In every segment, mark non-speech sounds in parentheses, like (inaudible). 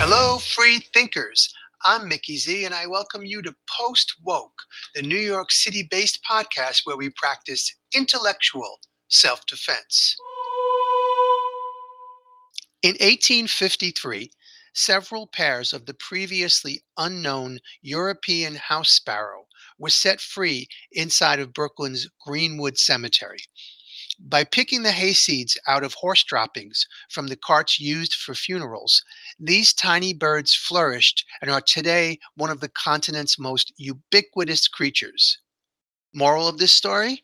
Hello, free thinkers. I'm Mickey Z, and I welcome you to Post Woke, the New York City based podcast where we practice intellectual self defense. In 1853, several pairs of the previously unknown European house sparrow were set free inside of Brooklyn's Greenwood Cemetery. By picking the hayseeds out of horse droppings from the carts used for funerals, these tiny birds flourished and are today one of the continent's most ubiquitous creatures. Moral of this story?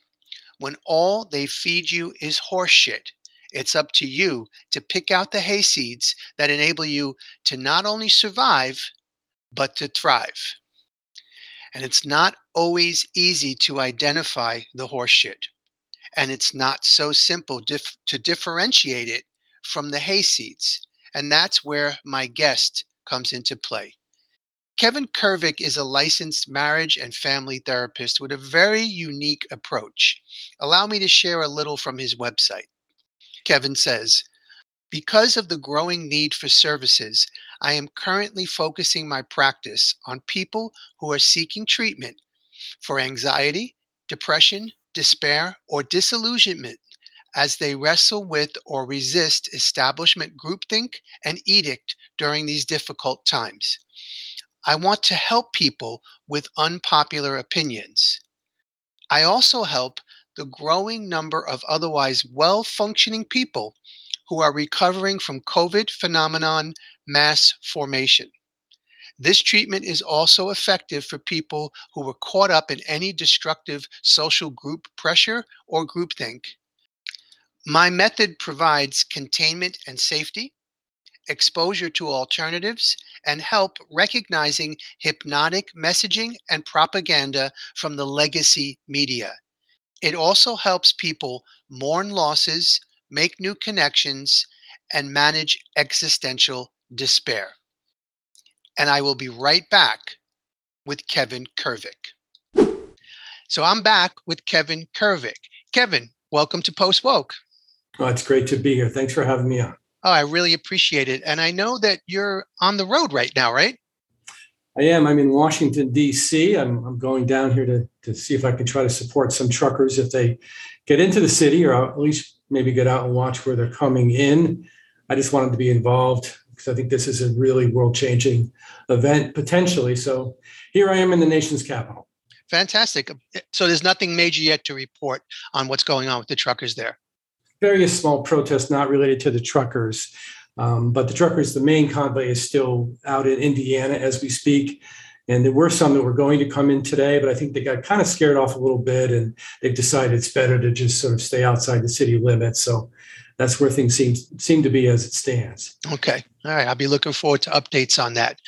When all they feed you is horse shit, it's up to you to pick out the hayseeds that enable you to not only survive, but to thrive. And it's not always easy to identify the horseshit. And it's not so simple dif- to differentiate it from the hayseeds. And that's where my guest comes into play. Kevin Kervick is a licensed marriage and family therapist with a very unique approach. Allow me to share a little from his website. Kevin says, because of the growing need for services, I am currently focusing my practice on people who are seeking treatment for anxiety, depression, despair, or disillusionment as they wrestle with or resist establishment groupthink and edict during these difficult times. I want to help people with unpopular opinions. I also help the growing number of otherwise well functioning people who are recovering from COVID phenomenon mass formation. This treatment is also effective for people who were caught up in any destructive social group pressure or groupthink. My method provides containment and safety, exposure to alternatives, and help recognizing hypnotic messaging and propaganda from the legacy media. It also helps people mourn losses, make new connections, and manage existential despair. And I will be right back with Kevin Kervick. So I'm back with Kevin Kervick. Kevin, welcome to Post Woke. Oh, it's great to be here. Thanks for having me on. Oh, I really appreciate it. And I know that you're on the road right now, right? I am. I'm in Washington, D.C. I'm, I'm going down here to, to see if I can try to support some truckers if they get into the city or at least maybe get out and watch where they're coming in. I just wanted to be involved because I think this is a really world changing event potentially. So here I am in the nation's capital. Fantastic. So there's nothing major yet to report on what's going on with the truckers there. Various small protests not related to the truckers. Um, but the truckers, the main convoy is still out in Indiana as we speak. And there were some that were going to come in today, but I think they got kind of scared off a little bit and they've decided it's better to just sort of stay outside the city limits. So that's where things seem seem to be as it stands. Okay. All right. I'll be looking forward to updates on that.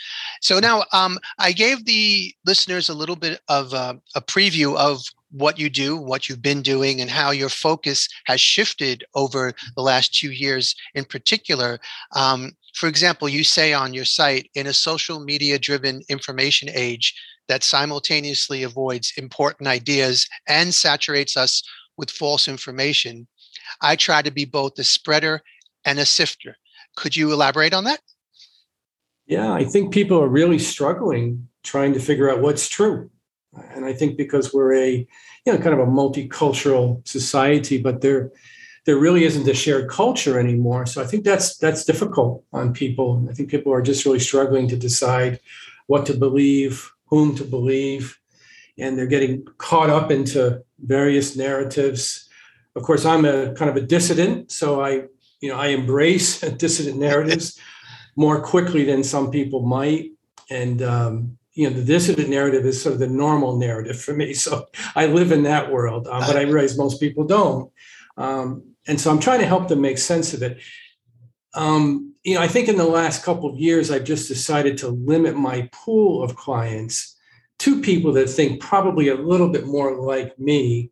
So now um, I gave the listeners a little bit of a preview of what you do, what you've been doing, and how your focus has shifted over the last two years in particular. Um, for example, you say on your site, in a social media driven information age that simultaneously avoids important ideas and saturates us with false information, I try to be both a spreader and a sifter. Could you elaborate on that? Yeah, I think people are really struggling trying to figure out what's true. And I think because we're a, you know, kind of a multicultural society, but there, there really isn't a shared culture anymore. So I think that's that's difficult on people. I think people are just really struggling to decide what to believe, whom to believe, and they're getting caught up into various narratives. Of course, I'm a kind of a dissident, so I, you know, I embrace (laughs) dissident narratives more quickly than some people might. And um, you know, the dissident narrative is sort of the normal narrative for me. (laughs) So I live in that world, um, but I realize most people don't. Um, and so I'm trying to help them make sense of it. Um, you know, I think in the last couple of years, I've just decided to limit my pool of clients to people that think probably a little bit more like me.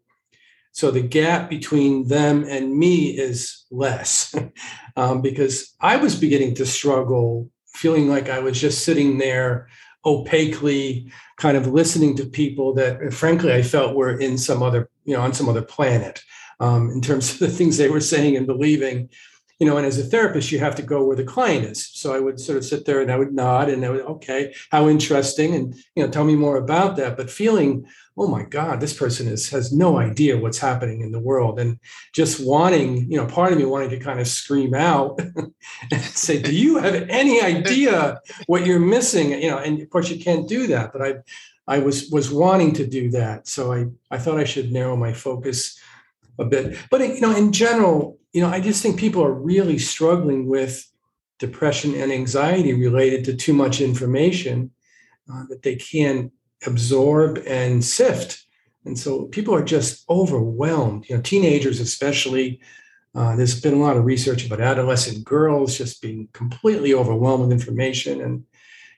So the gap between them and me is less (laughs) um, because I was beginning to struggle, feeling like I was just sitting there opaquely kind of listening to people that frankly I felt were in some other, you know, on some other planet um, in terms of the things they were saying and believing. You know, and as a therapist, you have to go where the client is. So I would sort of sit there and I would nod and I would, okay, how interesting. And, you know, tell me more about that. But feeling, oh my God, this person is has no idea what's happening in the world. And just wanting, you know, part of me wanting to kind of scream out (laughs) and say, Do you have any idea what you're missing? You know, and of course you can't do that. But I I was was wanting to do that. So I I thought I should narrow my focus a bit. But you know, in general, you know, I just think people are really struggling with depression and anxiety related to too much information uh, that they can't absorb and sift. And so people are just overwhelmed. You know, teenagers especially. Uh, there's been a lot of research about adolescent girls just being completely overwhelmed with information and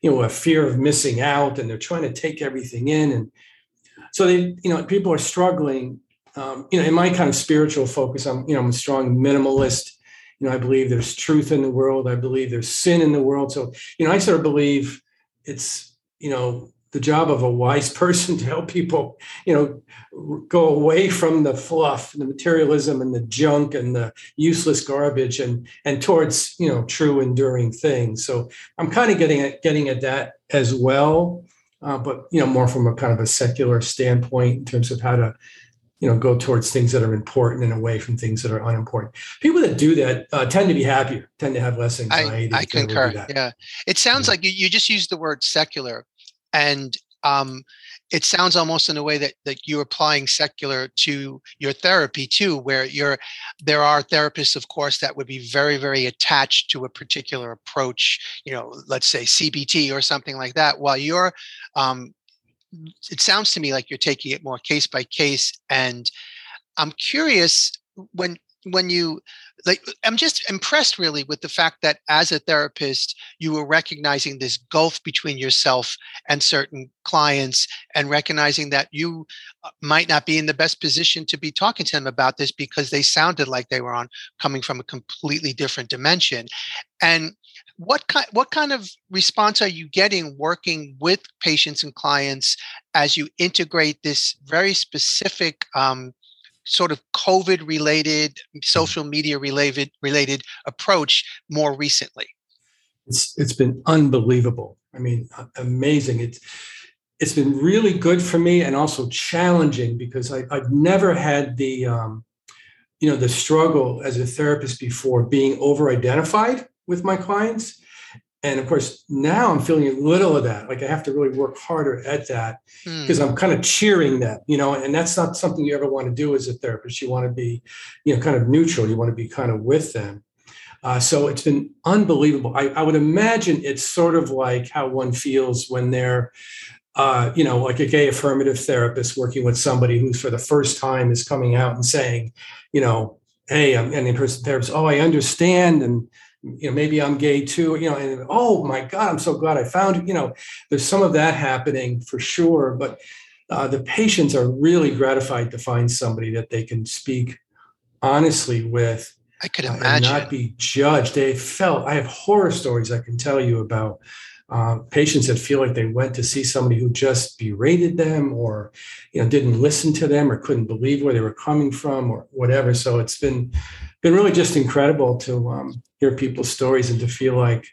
you know a fear of missing out, and they're trying to take everything in. And so they, you know, people are struggling um, you know, in my kind of spiritual focus, I'm, you know, I'm a strong minimalist. You know, I believe there's truth in the world. I believe there's sin in the world. So, you know, I sort of believe it's, you know, the job of a wise (laughs) person to help people, you know, go away from the fluff, and the materialism, and the junk and the useless garbage, and and towards you know true enduring things. So I'm kind of getting at getting at that as well, uh, but you know more from a kind of a secular standpoint in terms of how to you know go towards things that are important and away from things that are unimportant. People that do that uh, tend to be happier tend to have less anxiety i, I concur yeah. It sounds yeah. like you, you just used the word secular and um, it sounds almost in a way that that you're applying secular to your therapy too where you're there are therapists of course that would be very very attached to a particular approach you know let's say cbt or something like that while you're um, it sounds to me like you're taking it more case by case and i'm curious when when you like i'm just impressed really with the fact that as a therapist you were recognizing this gulf between yourself and certain clients and recognizing that you uh, might not be in the best position to be talking to them about this because they sounded like they were on coming from a completely different dimension. And what kind what kind of response are you getting working with patients and clients as you integrate this very specific um, sort of COVID related, social media related related approach more recently? It's it's been unbelievable. I mean, amazing. It's it's been really good for me and also challenging because I, have never had the um, you know the struggle as a therapist before being over identified with my clients. And of course, now I'm feeling a little of that. Like I have to really work harder at that because mm. I'm kind of cheering that, you know, and that's not something you ever want to do as a therapist. You want to be, you know, kind of neutral. You want to be kind of with them. Uh, so it's been unbelievable. I, I, would imagine it's sort of like how one feels when they're, uh, you know, like a gay affirmative therapist working with somebody who's for the first time is coming out and saying, you know, hey, I'm an in-person therapist. Oh, I understand. And you know maybe i'm gay too you know and oh my god i'm so glad i found you know there's some of that happening for sure but uh, the patients are really gratified to find somebody that they can speak honestly with i could imagine uh, not be judged. They felt i have horror stories i can tell you about uh, patients that feel like they went to see somebody who just berated them or you know didn't listen to them or couldn't believe where they were coming from or whatever so it's been been really just incredible to um, hear people's stories and to feel like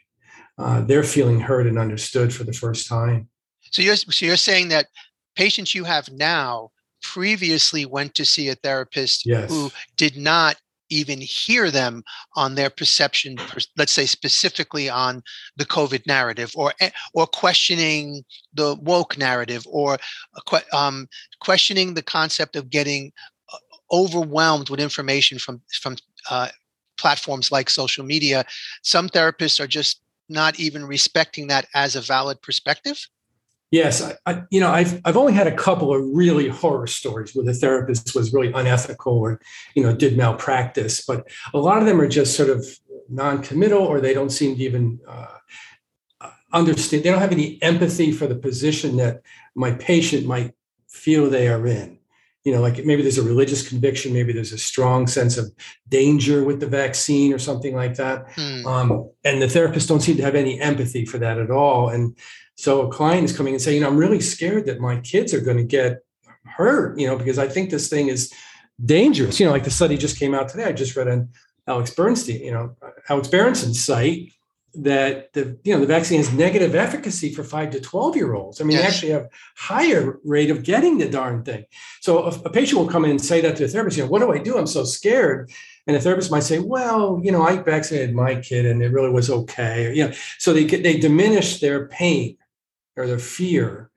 uh, they're feeling heard and understood for the first time. So you're so you're saying that patients you have now previously went to see a therapist yes. who did not even hear them on their perception let's say specifically on the covid narrative or eh, or questioning the woke narrative or um, questioning the concept of getting uh, overwhelmed with information from from uh, platforms like social media, some therapists are just not even respecting that as a valid perspective. Yes, I, I, you know, I've I've only had a couple of really horror stories where the therapist was really unethical or, you know, did malpractice, but a lot of them are just sort of non-committal or they don't seem to even uh, understand. They don't have any empathy for the position that my patient might feel they are in you know, like maybe there's a religious conviction, maybe there's a strong sense of danger with the vaccine or something like that. Hmm. Um, and the therapists don't seem to have any empathy for that at all. And so a client is coming and saying, you know, I'm really scared that my kids are going to get hurt, you know, because I think this thing is dangerous. You know, like the study just came out today. I just read on Alex Bernstein, you know, Alex Berenson's site that the you know the vaccine has negative efficacy for five to 12 year olds. I mean, yes. they actually have higher rate of getting the darn thing. So a, a, patient will come in and say that to a therapist, you know, what do I do? I'm so scared. And the therapist might say, well, you know, I vaccinated my kid and it really was okay. You know, so they they diminish their pain or their fear.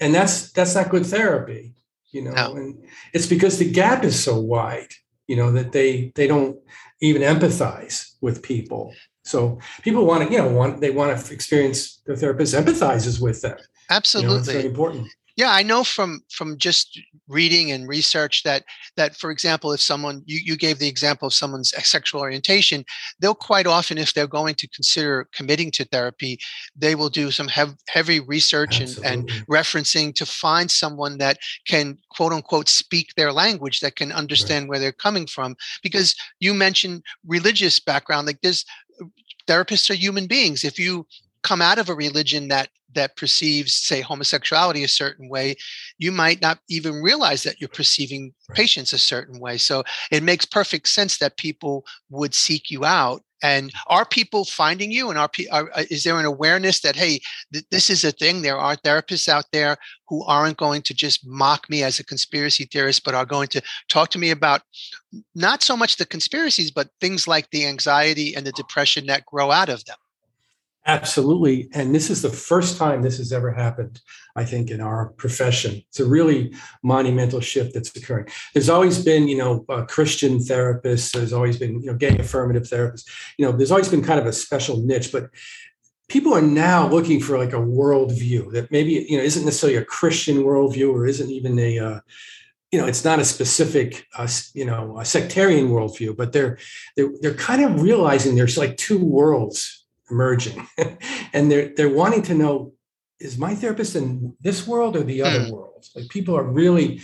And that's that's not good therapy, you know, no. and it's because the gap is so wide, you know, that they they don't even empathize with people. So people want to, you know, want they want to experience the therapist empathizes with them. Absolutely, you know, very important. Yeah, I know from from just reading and research that that for example, if someone you, you gave the example of someone's sexual orientation, they'll quite often, if they're going to consider committing to therapy, they will do some hev- heavy research and, and referencing to find someone that can quote unquote speak their language, that can understand right. where they're coming from. Because you mentioned religious background, like there's therapists are human beings. If you come out of a religion that that perceives say homosexuality a certain way you might not even realize that you're perceiving right. patients a certain way. So it makes perfect sense that people would seek you out. And are people finding you? And are, are uh, is there an awareness that hey th- this is a thing there are therapists out there who aren't going to just mock me as a conspiracy theorist but are going to talk to me about not so much the conspiracies but things like the anxiety and the depression that grow out of them Absolutely. And this is the first time this has ever happened, I think, in our profession. It's a really monumental shift that's occurring. There's always been, you know, Christian therapists, there's always been, you know, gay affirmative therapists. You know, there's always been kind of a special niche, but people are now looking for like a worldview that maybe, you know, isn't necessarily a Christian worldview or isn't even a, uh, you know, it's not a specific, uh, you know, sectarian worldview, but they're, they're, they're kind of realizing there's like two worlds emerging. (laughs) And they're they're wanting to know is my therapist in this world or the other mm. world? Like people are really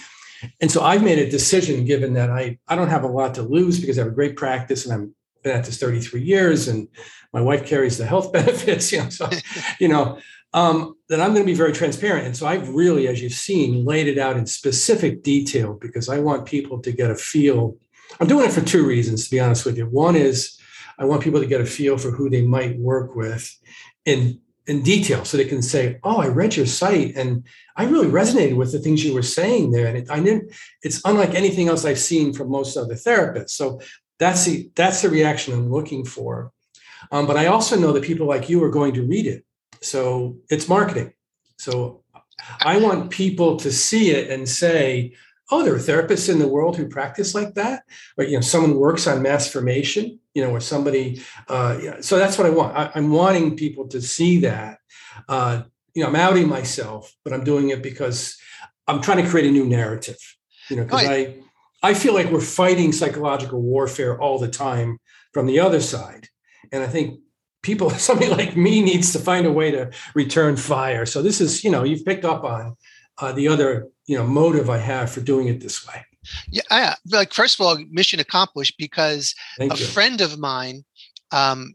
and so i've made a decision given that i i don't have a lot to lose because i have a great practice and i'm been at this 33 years and my wife carries the health (laughs) benefits you know so (laughs) you know um, that i'm going to be very transparent. And so i've really as you've seen laid it out in specific detail because i want people to get a feel. I'm doing it for two reasons to be honest with you. One is I want people to get a feel for who they might work with in in detail so they can say, "Oh, I read your site and I really resonated with the things you were saying there." And it, I didn't. It's unlike anything else I've seen from most other therapists. So that's the that's the reaction I'm looking for. Um, but I also know that people like you are going to read it. So it's marketing. So I want people to see it and say, oh, there are therapists in the world who practice like that. Or, you know, someone works on mass formation, you know, or somebody, uh, yeah, so that's what I want. I, am wanting people to see that. Uh, you know, I'm outing myself, but I'm doing it because I'm trying to create a new narrative, you know, because I, I feel like we're fighting psychological warfare all the time from the other side. And I think people, (laughs) somebody like me needs to find a way to return fire. So this is, you know, you've picked up on uh, the other you know motive I have for doing it this way. Yeah, like first of all, mission accomplished because Thank a you. friend of mine um,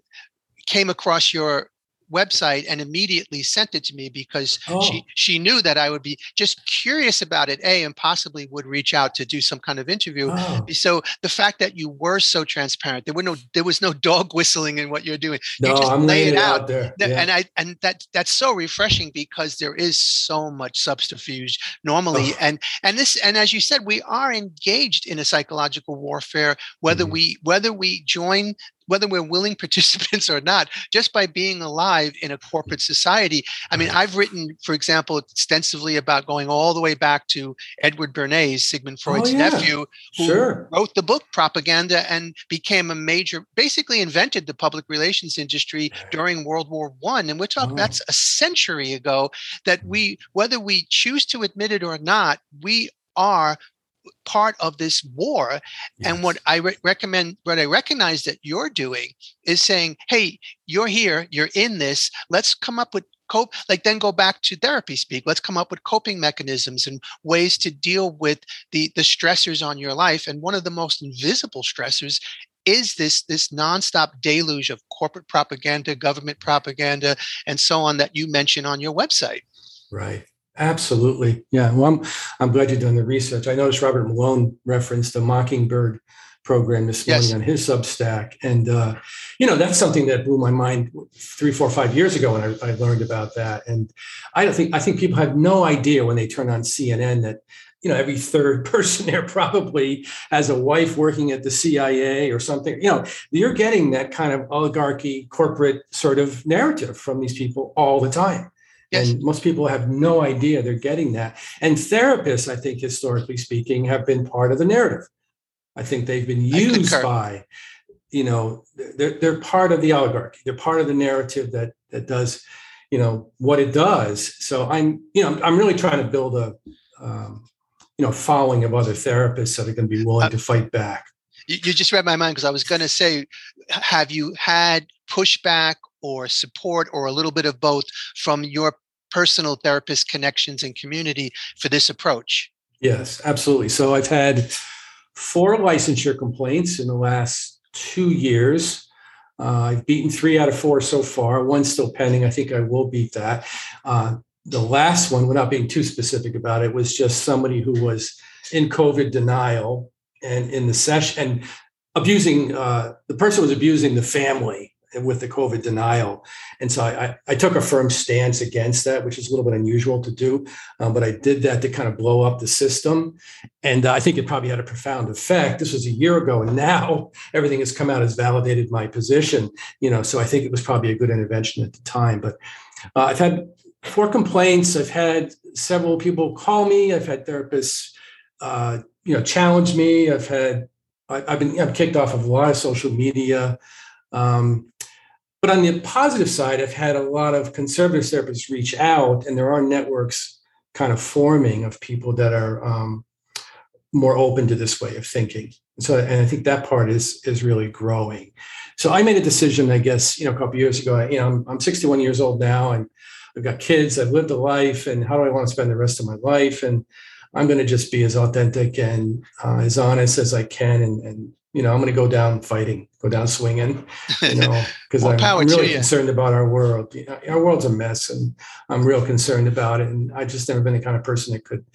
came across your website and immediately sent it to me because oh. she she knew that I would be just curious about it. A and possibly would reach out to do some kind of interview. Oh. So the fact that you were so transparent, there were no there was no (laughs) dog whistling in what you're doing. No, you just I'm lay it out, out there. Yeah. And I and that that's so refreshing because there is so much subterfuge normally. Oh. And and this and as you said, we are engaged in a psychological warfare, whether mm-hmm. we whether we join whether we're willing (laughs) participants or not, just by being alive in a corporate society. I mean, I've written, for example, extensively about going all the way back to Edward Bernays, Sigmund oh, Freud's oh, yeah. nephew, who sure. wrote the book Propaganda and became a major, basically invented the public relations industry during World War One. And we're talking oh. that's a century ago. That we, whether we choose to admit it or not, we are part of this war. Yes. And what I re- recommend, what I recognize that you're doing is saying, hey, you're here, you're in this. Let's come up with cope like then go back to therapy speak let's come up with coping mechanisms and ways to deal with the the stressors on your life and one of the most invisible stressors is this this nonstop deluge of corporate propaganda government propaganda and so on that you mention on your website right Absolutely. Yeah. Well, I'm, I'm glad you're doing the research. I noticed Robert Malone referenced the Mockingbird program this morning yes. on his Substack, and uh, you know that's something that blew my mind three, four, five years ago when I, I, learned about that. And I don't think I think people have no idea when they turn on CNN that you know every third (laughs) person there probably has a wife working at the CIA or something. You know, you're getting that kind of oligarchy corporate sort of narrative from these people all the time. Yes. And most people have no idea they're getting that. And therapists, I think, historically speaking, have been part of the narrative. I think they've been used by, you know, they're, they're part of the oligarchy. They're part of the narrative that that does, you know, what it does. So I'm, you know, I'm really trying to build a, um, you know, following of other therapists that are going to be willing uh, to fight back. You, you just read my mind because I was going to say, have you had pushback or support or a little bit of both from your personal therapist connections and community for this approach? Yes, absolutely. So I've had four licensure complaints in the last two years. Uh, I've beaten three out of four so far. One's still pending. I think I will beat that. Uh, the last one, without being too specific about it, was just somebody who was in COVID denial and in the session and abusing uh, the person was abusing the family with the COVID denial. And so I, I, took a firm stance against that, which is a little bit unusual to do. Um, but I did that to kind of blow up the system. And uh, I think it probably had a profound effect. This was a year ago. And now (laughs) everything has come out has validated my position, you know, so I think it was probably a good intervention at the time. But uh, I've had four complaints. I've had several people call me. I've had therapists, uh, you know, challenge me. I've had, I, have been I'm kicked off of a lot of social media. Um, but on the positive side, I've had a lot of conservative therapists reach out, and there are networks kind of forming of people that are um, more open to this way of thinking. So, and I think that part is is really growing. So, I made a decision, I guess, you know, a couple years ago. You know, I'm, I'm 61 years old now, and I've got kids. I've lived a life, and how do I want to spend the rest of my life? And I'm going to just be as authentic and uh, as honest as I can, and, and you know, I'm going to go down fighting, go down swinging, you know, (laughs) because I'm, I'm, really concerned about our world. You know, our world's a mess, and I'm real concerned about it. And I just never been the kind of person that could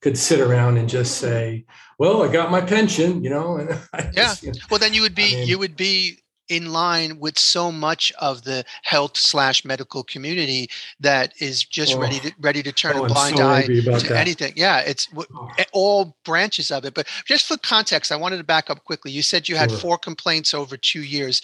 could sit around and just say, "Well, I got my pension," you know. And (laughs) I yeah. Just, you know, well, then you would be I mean, you would be in line with so much of the health slash medical community that is just oh, ready to ready to turn oh, a blind so eye to that. anything. Yeah, it's oh. all branches of it. But just for context, I wanted to back up quickly. You said you had sure. four complaints over two years.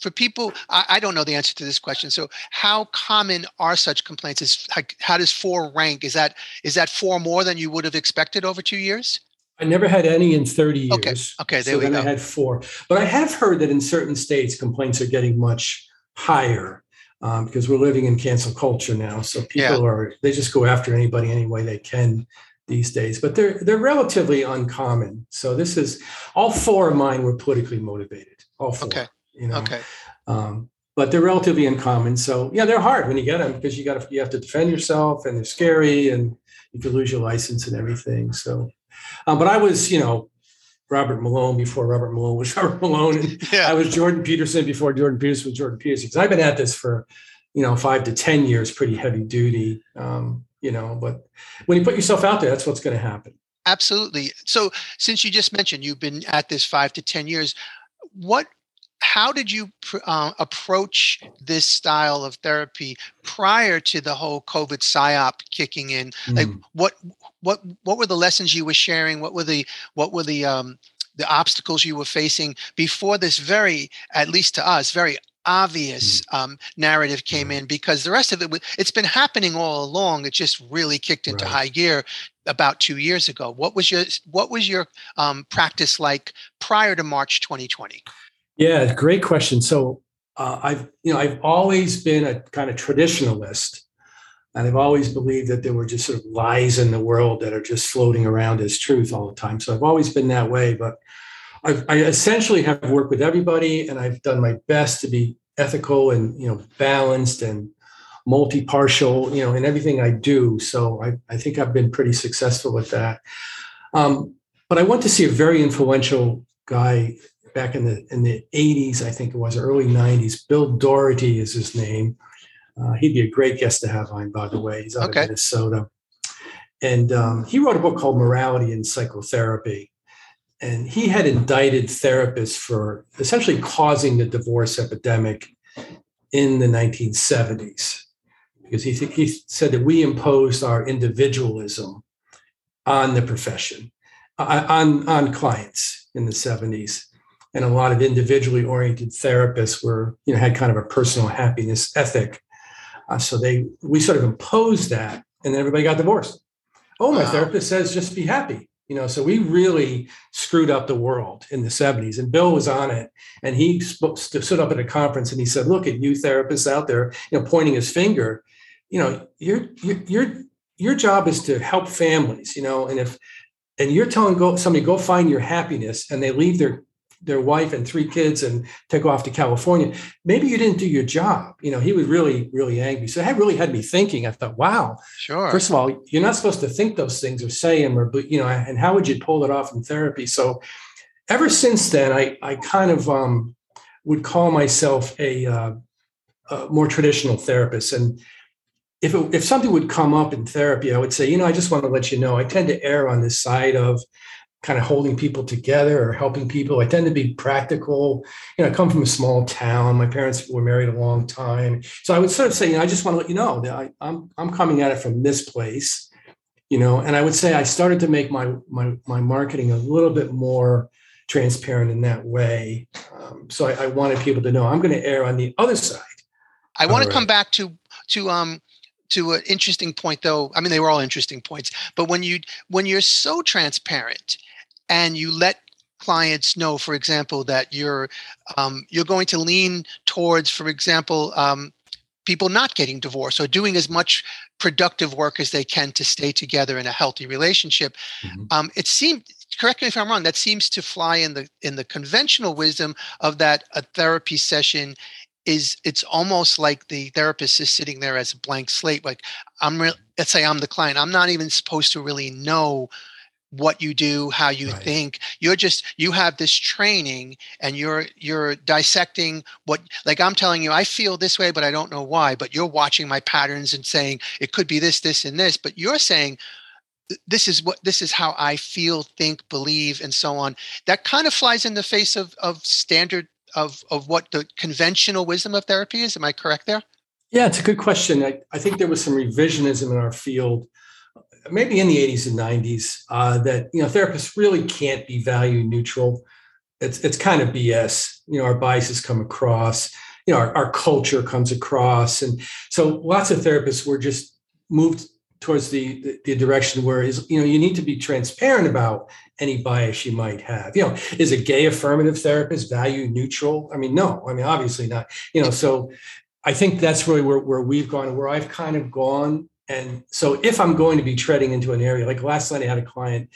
For people, I, I, don't know the answer to this question. So, how common are such complaints? Is how, how does four rank? Is that is that four more than you would have expected over two years? I never had any in 30 years. Okay. Okay. There so we then go. I had four. But I have heard that in certain states, complaints are getting much higher um, because we're living in cancel culture now. So people yeah. are, they just go after anybody any way they can these days, but they're, they're relatively uncommon. So this is, all four of mine were politically motivated. All four. Okay. You know? Okay. Um, but they're relatively uncommon. So yeah, they're hard when you get them because you got to, you have to defend yourself and they're scary and you could lose your license and everything. So um, but I was, you know, Robert Malone before Robert Malone was (laughs) Robert Malone. And yeah. I was Jordan Peterson before Jordan Peterson was Jordan Peterson. Because I've been at this for, you know, five to 10 years, pretty heavy duty, um, you know, but when you put yourself out there, that's what's going to happen. Absolutely. So since you just mentioned you've been at this five to 10 years, what how did you uh, approach this style of therapy prior to the whole COVID psyop kicking in? Mm. Like, what what what were the lessons you were sharing? What were the what were the um, the obstacles you were facing before this very, at least to us, very obvious mm. um, narrative came in? Because the rest of it, it's been happening all along. It just really kicked into right. high gear about two years ago. What was your what was your um, practice like prior to March 2020? Yeah, great question. So uh, I've you know I've always been a kind of traditionalist, and I've always believed that there were just sort of lies in the world that are just floating around as truth all the time. So I've always been that way. But I've, I essentially have worked with everybody, and I've done my best to be ethical and you know balanced and multi-partial, you know, in everything I do. So I, I think I've been pretty successful with that. Um, but I went to see a very influential guy back in the in the 80s, I think it was early 90s. Bill Doherty is his name. Uh, he'd be a great guest to have on, by the way. He's out okay. of Minnesota. And um, he wrote a book called Morality and Psychotherapy. and he had indicted therapists for essentially causing the divorce epidemic in the 1970s because he, th- he said that we imposed our individualism on the profession, uh, on, on clients in the 70s. And a lot of individually oriented therapists were, you know, had kind of a personal happiness ethic. Uh, so they, we sort of imposed that, and then everybody got divorced. Oh, my wow. therapist says just be happy you know so we really screwed up the world in the 70s and bill was on it and he spoke, stood up at a conference and he said look at you therapists out there you know pointing his finger you know your your your job is to help families you know and if and you're telling go somebody go find your happiness and they leave their their wife and three kids and take off to California. Maybe you didn't do your job. You know, he was really, really angry. So that really had me thinking. I thought, wow. Sure. First of all, you're not supposed to think those things or say them, or but you know, and how would you pull it off in therapy? So ever since then, I I kind of um, would call myself a, uh, a more traditional therapist. And if it, if something would come up in therapy, I would say, you know, I just want to let you know, I tend to err on this side of kind of holding people together or helping people. I tend to be practical. You know, I come from a small town. My parents were married a long time. So I would sort of say, you know, I just want to let you know that I, I'm I'm coming at it from this place, you know, and I would say I started to make my my my marketing a little bit more transparent in that way. Um, so I, I, wanted people to know I'm going to err on the other side. I want to come back to to um to an interesting point though i mean they were all interesting points but when you when you're so transparent and you let clients know, for example, that you're um, you're going to lean towards, for example, um, people not getting divorced or doing as much productive work as they can to stay together in a healthy relationship. Mm-hmm. Um, it seemed correct me if I'm wrong. That seems to fly in the in the conventional wisdom of that a therapy session is it's almost like the therapist is sitting there as a blank slate. Like I'm, re- let's say I'm the client. I'm not even supposed to really know what you do how you right. think. You're just you have this training and you're you're dissecting what like i'm telling you i feel this way but i don't know why but you're watching my patterns and saying it could be this this and this but you're saying this is what this is how i feel think believe and so on. That kind of flies in the face of of standard of of what the conventional wisdom of therapy is. Am i correct there? Yeah it's a good question. I, I think there was some revisionism in our field maybe in the 80s and 90s uh, that you know therapists really can't be value neutral. It's it's kind of bs you know our biases come across. You know our, our culture comes across. And so lots of therapists were just moved towards the, the, the direction where is you know you need to be transparent about any bias you might have. You know is a gay affirmative therapist value neutral? I mean no. I mean obviously not. You know so i think that's really where, where we've gone where i've kind of gone and so if I'm going to be treading into an area, like last night I had a client,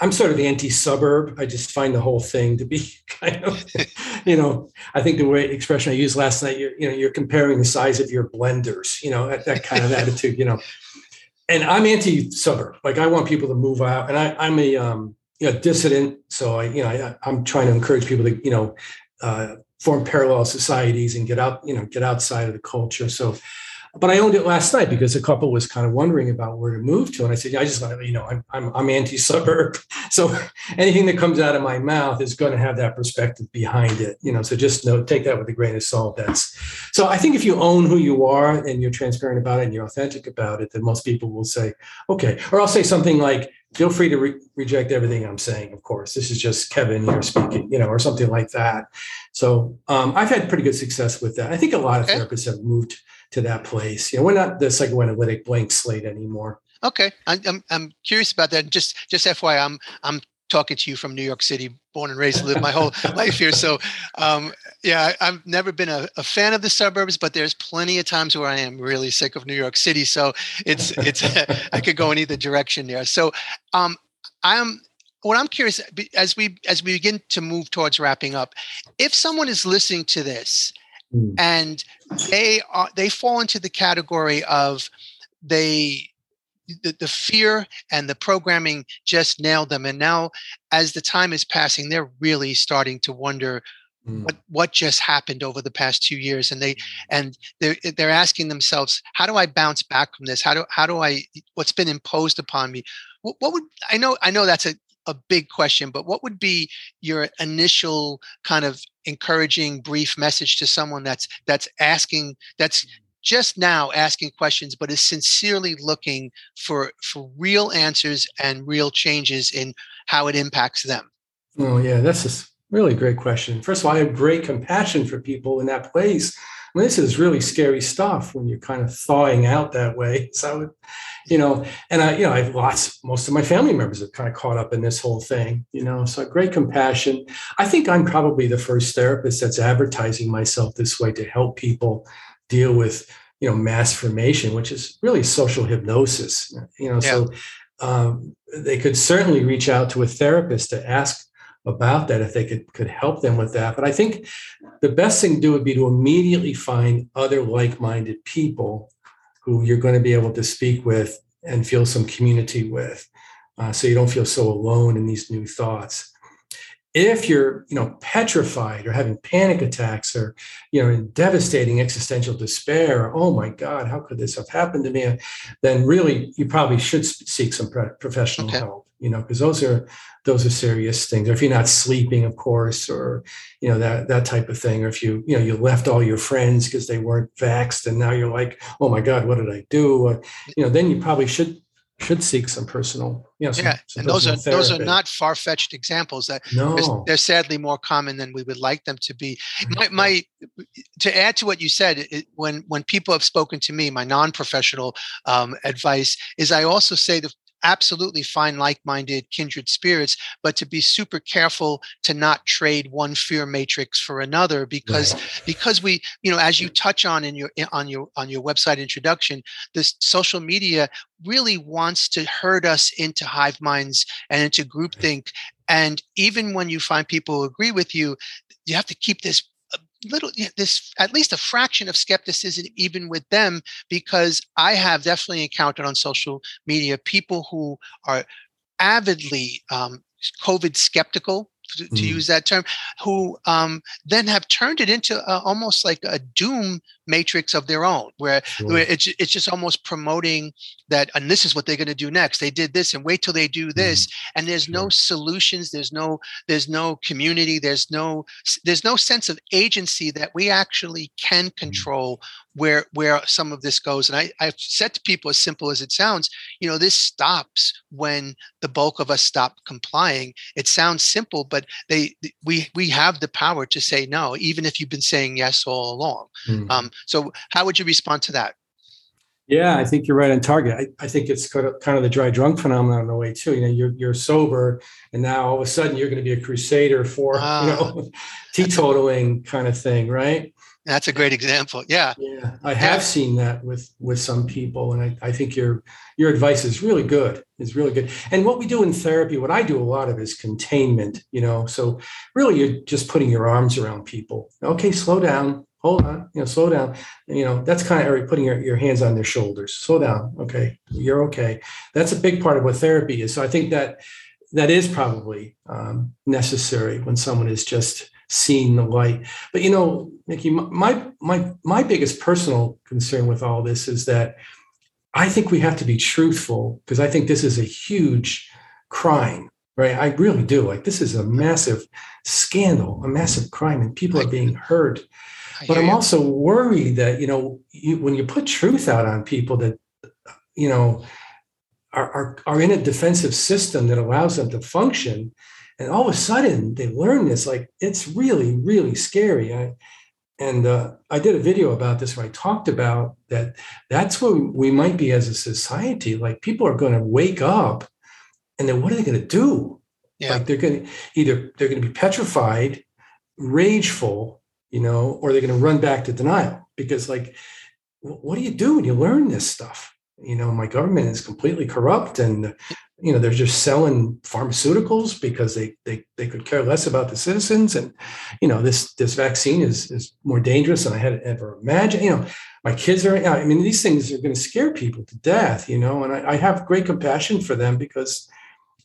I'm sort of anti-suburb. I just find the whole thing to be (laughs) kind of, (laughs) you know, I think the way expression I used last night, you're, you know, you're comparing the size of your blenders, you know, that, that kind of attitude, you know. And I'm anti-suburb. Like I want people to move out. And I, I'm a um, you know, dissident. So I, you know, I, I'm trying to encourage people to, you know, uh, form parallel societies and get out, you know, get outside of the culture. So but I owned it last night because a couple was kind of wondering about where to move to. And I said, yeah, I just you know, I'm, I'm, I'm anti-suburb. (laughs) So anything that comes out of my mouth is going to have that perspective behind it, you know, so just know, take that with a grain of salt. That's, so I think if you own who you are and you're transparent about it and you're authentic about it, then most people will say, okay, or I'll say something like, feel free to re- reject everything I'm saying. Of course, this is just Kevin here speaking, you know, or something like that. So um, I've had pretty good success with that. I think a lot of okay. therapists have moved to that place. You know, we're not the psychoanalytic blank slate anymore. Okay, I'm I'm curious about that. Just just FYI, I'm I'm talking to you from New York City, born and raised, lived my whole (laughs) life here. So, um, yeah, I, have never been a, a, fan of the suburbs, but there's plenty of times where I am really sick of New York City. So it's it's (laughs) I could go in either direction there. So, um, I'm what I'm curious as we as we begin to move towards wrapping up, if someone is listening to this mm. and they are they fall into the category of they the, the fear and the programming just nailed them. And now as the time is passing they're really starting to wonder mm. what what just happened over the past two years. And they and they're they're asking themselves how do i bounce back from this? How do how do i what's been imposed upon me? What, what would i know i know that's a a big question, but what would be your initial kind of encouraging brief message to someone that's that's asking that's just now asking questions but is sincerely looking for for real answers and real changes in how it impacts them. Oh yeah that's a really great question. First of all i have great compassion for people in that place. I mean, this is really scary stuff when you're kind of thawing out that way. (laughs) So you know, and I, you know, I have lots, most of my family members have kind of caught up in this whole thing, you know, so great compassion. I think I'm probably the first therapist that's advertising myself this way to help people deal with, you know, mass formation, which is really social hypnosis, you know, yeah. so um, they could certainly reach out to a therapist to ask about that if they could could help them with that but i think the best thing to do would be to immediately find other like-minded people who you're going to be able to speak with and feel some community with uh, so you don't feel so alone in these new thoughts if you're you know petrified or having panic attacks or you know in devastating existential despair oh my god how could this have happened to me? then really you probably should seek some professional okay. help you know because those are those are serious things. Or if you're not sleeping of course or you know that that type of thing. Or if you you know you left all your friends because they weren't vaxxed and now you're like oh my god what did i do? you know then you probably should should seek some personal, you know, some, yeah. Some and those are therapy. those are not far fetched examples. That no. they're, they're, sadly more common than we would like them to be. My, my to add to what you said, it, when when people have spoken to me, my non professional um, advice is I also say the absolutely find like-minded kindred spirits but to be super careful to not trade one fear matrix for another because right. because we you know as you touch on in your on your on your website introduction this social media really wants to herd us into hive minds and into groupthink and even when you find people who agree with you you have to keep this little this at least a fraction of skepticism even with them because i have definitely encountered on social media people who are avidly um, covid skeptical to, mm. use that term, who um, then have turned it into a, almost like a doom matrix of their own, where, sure. where it's, it's just almost promoting that, and this is what they're going to do next. They did this, and wait till they do this, mm. and there's sure. no solutions. There's no there's no community. There's no there's no sense of agency that we actually can mm. control where where some of this goes. And I, I've said to people, as simple as it sounds, you know, this stops when the bulk of us stop complying. It sounds simple, but they we we have the power to say no, even if you've been saying yes all along. Mm. Um, so, how would you respond to that? Yeah, I think you're right on target. I, I think it's kind of, kind of the dry drunk phenomenon in a way too. You know, you're you're sober, and now all of a sudden you're going to be a crusader for you know ah. (laughs) teetotaling kind of thing, right? That's a great example. Yeah. Yeah. I have yeah. seen that with with some people. And I, I think your your advice is really good. Is really good. And what we do in therapy, what I do a lot of is containment, you know. So really you're just putting your arms around people. Okay, slow down. Hold on, you know, slow down. You know, that's kind of putting your, your hands on their shoulders. Slow down. Okay, you're okay. That's a big part of what therapy is. So I think that that is probably um, necessary when someone is just seeing the light. But you know, Mickey, my my my biggest personal concern with all this is that I think we have to be truthful because I think this is a huge crime, right? I really do. Like this is a massive scandal, a massive crime, and people are being hurt. But I'm also worried that you know, you, when you put truth out on people that you know are, are, are in a defensive system that allows them to function, and all of a sudden they learn this like it's really really scary. I, and uh, i did a video about this where i talked about that that's where we might be as a society like people are going to wake up and then what are they going to do? Yeah. like they're going to either they're going to be petrified rageful you know or they're going to run back to denial because like what do you do when you learn this stuff? You know my government is completely corrupt and you know they're just selling pharmaceuticals because they they they could care less about the citizens and you know this this vaccine is is more dangerous than i had ever imagined. You know my kids are i mean these things are going to scare people to death you know and i, I have great compassion for them because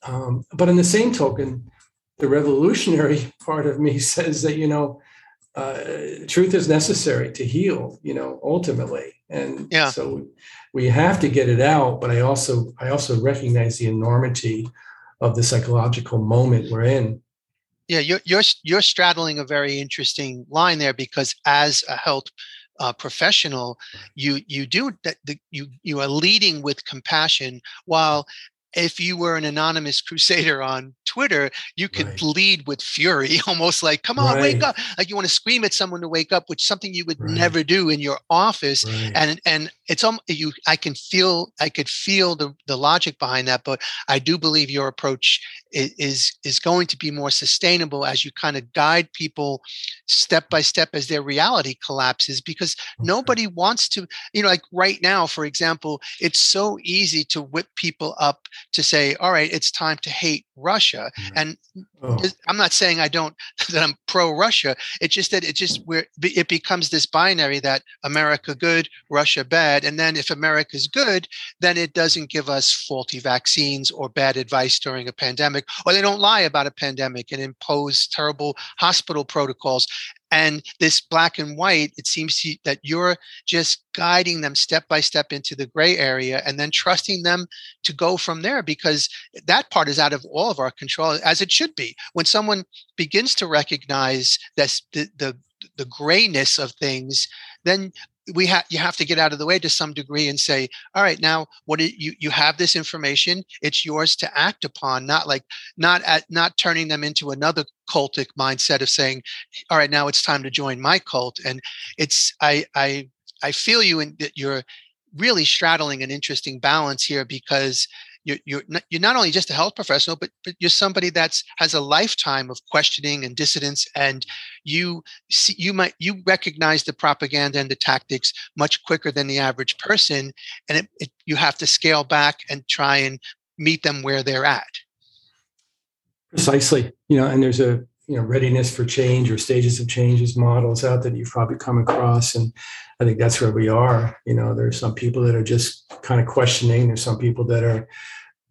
um, but in the same token the revolutionary (laughs) part of me (laughs) says that you know uh, truth is necessary to heal you know ultimately and yeah. so we have to get it out but i also i also recognize the enormity of the psychological moment we're in. Yeah, you're you're you're straddling a very interesting line there because as a health uh, professional, you you do that. You you are leading with compassion while if you were an anonymous crusader on Twitter, you could right. lead with fury, (laughs) almost like, come on, right. wake up. Like you want to scream at someone to wake up, which something you would right. never do in your office. And and it's um you I can feel I could feel the, the logic behind that, but I do believe your approach is is going to be more sustainable as you kind of guide people step by step as their reality collapses because nobody wants to, you know, like right now, for example, it's so easy to whip people up to say, all right, it's time to hate Russia. Mm-hmm. And oh. I'm not saying I don't (laughs) that I'm pro Russia. It's just that it just where it becomes this binary that America good, Russia bad, and then if America is good, then it doesn't give us faulty vaccines or bad advice during a pandemic, or they don't lie about a pandemic and impose terrible hospital protocols and this black and white it seems to, that you're just guiding them step by step into the gray area and then trusting them to go from there because that part is out of all of our control as it should be. When someone begins to recognize this the, the the grayness of things then we have you have to get out of the way to some degree and say all right now what do you you have this information it's yours to act upon not like not at not turning them into another cultic mindset of saying all right now it's time to join my cult and it's i i i feel you in that you're really straddling an interesting balance here because you're you're not, you're not only just a health professional, but but you're somebody that's has a lifetime of questioning and dissidence, and you see, you might you recognize the propaganda and the tactics much quicker than the average person, and it, it, you have to scale back and try and meet them where they're at. Precisely, you know, and there's a you know readiness for change or stages of changes models out that you've probably come across. And i think that's where we are. You know there's some people that are just kind of questioning. There's some people that are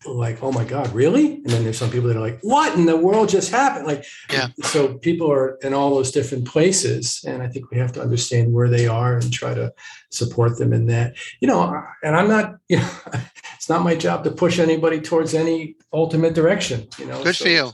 like oh my god really? And then there's some people that are like what in the world just happened? Like yeah. so people are in all those different places. And i think we have to understand where they are and try to support them in that. You know and i'm not you know (laughs) it's not my job to push anybody towards any ultimate direction you know good so, for you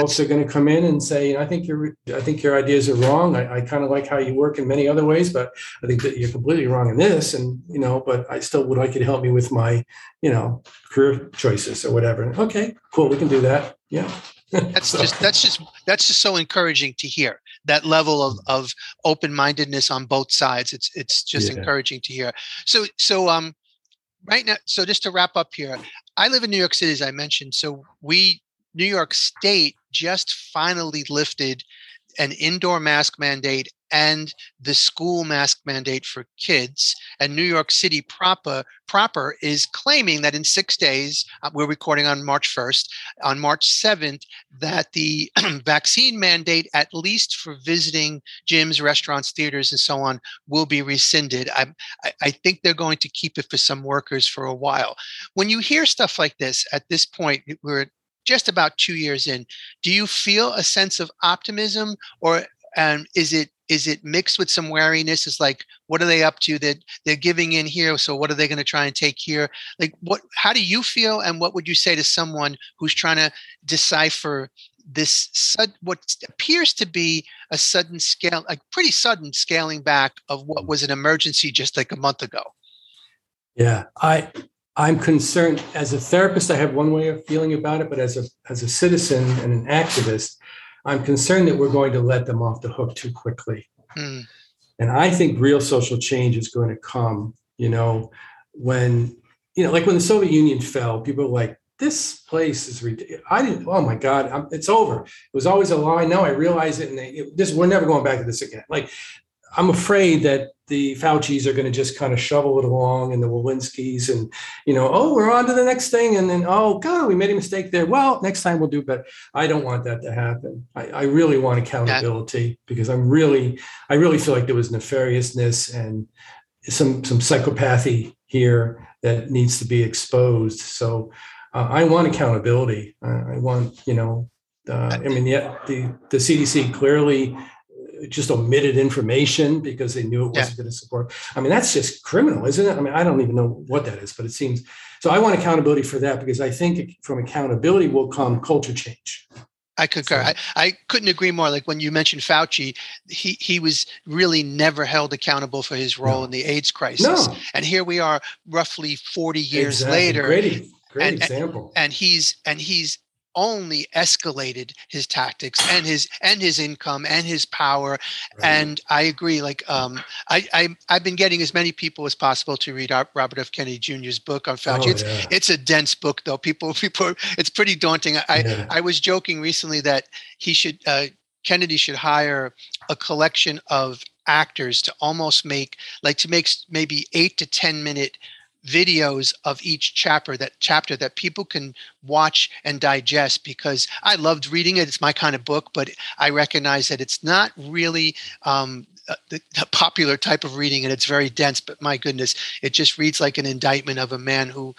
folks are going to come in and say, you know, I think your I think your ideas are wrong. I, I kind of like how you work in many other ways, but I think that you're completely wrong in this. And you know, but I still would like you to help me with my, you know, career choices or whatever. And, okay, cool, we can do that. Yeah. (laughs) that's so. just that's just that's just so encouraging to hear that level of, of open-mindedness on both sides it's it's just yeah. encouraging to hear so so um right now so just to wrap up here i live in new york city as i mentioned so we New York State just finally lifted an indoor mask mandate and the school mask mandate for kids. And New York City proper proper is claiming that in six days, uh, we're recording on March 1st, on March 7th, that the (clears throat) vaccine mandate, at least for visiting gyms, restaurants, theaters, and so on, will be rescinded. I, I think they're going to keep it for some workers for a while. When you hear stuff like this at this point, we're just about two years in, do you feel a sense of optimism or and is it is it mixed with some wariness? It's like, what are they up to? That they're, they're giving in here, so what are they going to try and take here? Like, what? How do you feel, and what would you say to someone who's trying to decipher this sud- what appears to be a sudden scale, like pretty sudden scaling back of what mm. was an emergency just like a month ago? Yeah, I I'm concerned as a therapist. I have one way of feeling about it, but as a as a citizen and an activist, I'm concerned that we're going to let them off the hook too quickly. Hmm. And I think real social change is going to come. You know, when you know, like when the Soviet Union fell, people were like, "This place is ridiculous." I didn't. Oh my God, I'm, it's over. It was always a lie. Now I realize it, and they, it, this we're never going back to this again. Like, I'm afraid that the Fauci's are going to just kind of shovel it along and the Walensky's and, you know, oh, we're on to the next thing. And then, oh, God, we made a mistake there. Well, next time we'll do better. I don't want that to happen. I, I really want accountability yeah. because I'm really, I really feel like there was nefariousness and some, some psychopathy here that needs to be exposed. So uh, I want accountability. Uh, I want, you know, uh, I mean, the, the, the CDC clearly just omitted information because they knew it wasn't yeah. going to support. I mean, that's just criminal, isn't it? I mean, I don't even know what that is, but it seems so. I want accountability for that because I think from accountability will come culture change. I concur. So, I, I couldn't agree more. Like when you mentioned Fauci, he he was really never held accountable for his role no. in the AIDS crisis. No. And here we are, roughly forty years exactly. later. Great, great and, example. And, and he's and he's only escalated his tactics and his and his income and his power right. and i agree like um I, I i've been getting as many people as possible to read robert f kennedy jr's book on fauci oh, it's yeah. it's a dense book though people (laughs) people it's pretty daunting i yeah. I, I was joking recently that he should uh kennedy should hire a collection of actors to almost make like to make maybe eight to ten minute videos of each chapter that chapter that people can watch and digest because I loved reading it. It's my kind of book, but I recognize that it's not really um, the, the, popular type of reading and it's very dense. But my goodness, it just reads like an indictment of a man who,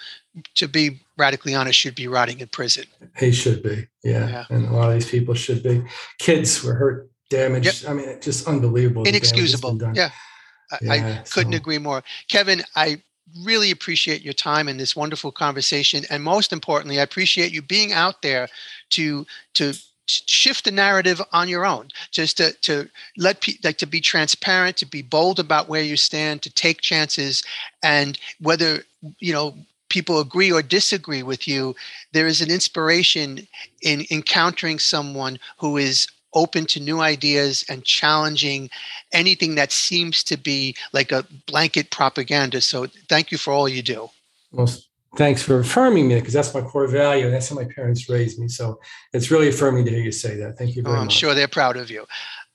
to be radically honest, should be rotting in prison. He should be, yeah. yeah. And a lot of these people should be. Kids were hurt, damaged. Yep. I mean, just unbelievable. Inexcusable. Yeah. I, yeah, I couldn't so. agree more. Kevin, I really appreciate your time in this wonderful conversation. And most importantly i appreciate you being out there to to shift the narrative on your own just to, to let people like to be transparent to be bold about where you stand to take chances. And whether you know people agree or disagree with you there is an inspiration in encountering someone who is open to new ideas and challenging anything that seems to be like a blanket propaganda. So thank you for all you do. Well, thanks for affirming me because that's my core value and that's how my parents raised me. So it's really affirming to hear you say that. Thank you very oh, I'm much. sure they're proud of you.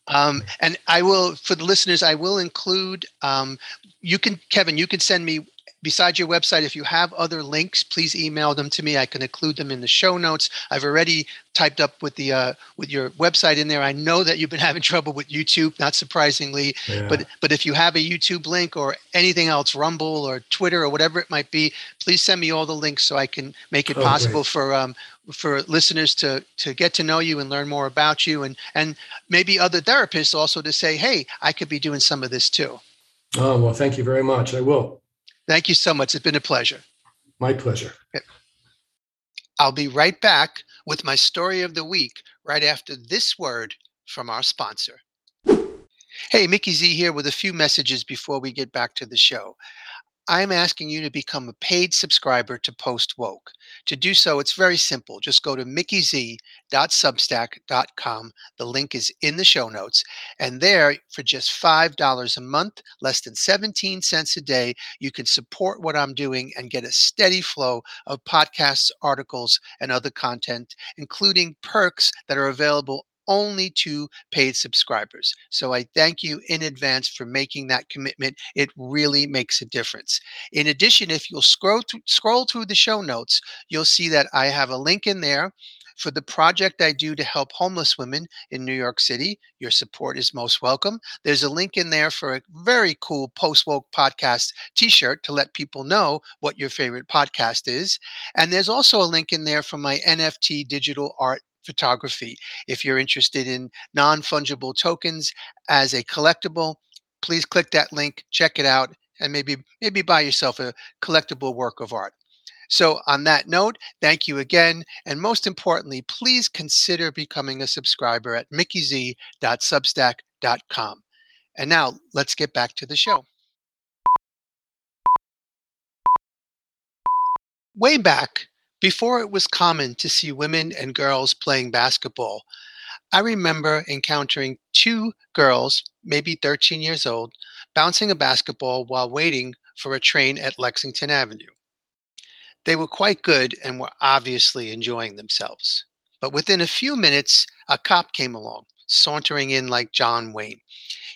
Um, and I will, for the listeners, I will include. Um, you can, Kevin, you can send me besides your website, if you have other links, please email them to me. I can include them in the show notes. I've already typed up with the uh, with your website in there. I know that you've been (laughs) having trouble with YouTube, not surprisingly. Yeah. But but if you have a YouTube link or anything else, Rumble or Twitter or whatever it might be, please send me all the links so I can make it oh, possible great. for um, for listeners to to get to know you and learn more about you, and and maybe other therapists also to say, hey, I could be doing some of this too. Oh well, thank you very much. I will. Thank you so much. It's been a pleasure. My pleasure. I'll be right back with my story of the week right after this word from our sponsor. Hey, Mickey Z here with a few messages before we get back to the show. I'm asking you to become a paid subscriber to Post Woke. To do so, it's very simple. Just go to mickeyz.substack.com. The link is in the show notes. And there, for just $5 a month, less than 17 cents a day, you can support what I'm doing and get a steady flow of podcasts, articles, and other content, including perks that are available only to paid subscribers. So I thank you in advance for making that commitment. It really makes a difference. In addition, if you'll scroll through, scroll through the show notes, you'll see that I have a link in there for the project I do to help homeless women in New York City. Your support is most welcome. There's a link in there for a very cool post woke podcast t shirt to let people know what your favorite podcast is. And there's also a link in there for my NFT digital art photography. If you're interested in non fungible tokens as a collectible, please click that link, check it out, and maybe maybe buy yourself a collectible work of art. So, on that note, thank you again. And most importantly, please consider becoming a subscriber at mickeyz.substack.com. And now let's get back to the show. Way back before it was common to see women and girls playing basketball, I remember encountering two girls, maybe 13 years old, bouncing a basketball while waiting for a train at Lexington Avenue. They were quite good and were obviously enjoying themselves. But within a few minutes, a cop came along, sauntering in like John Wayne.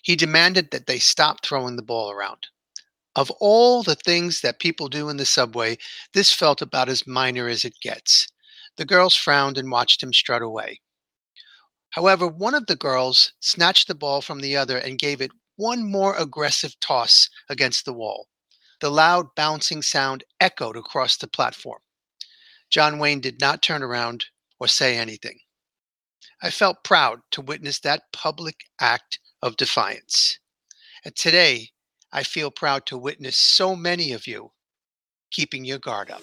He demanded that they stop throwing the ball around. Of all the things that people do in the subway, this felt about as minor as it gets. The girls frowned and watched him strut away. However, one of the girls snatched the ball from the other and gave it one more aggressive toss against the wall. The loud bouncing sound echoed across the platform. John Wayne did not turn around or say anything. I felt proud to witness that public act of defiance. And today, I feel proud to witness so many of you keeping your guard up.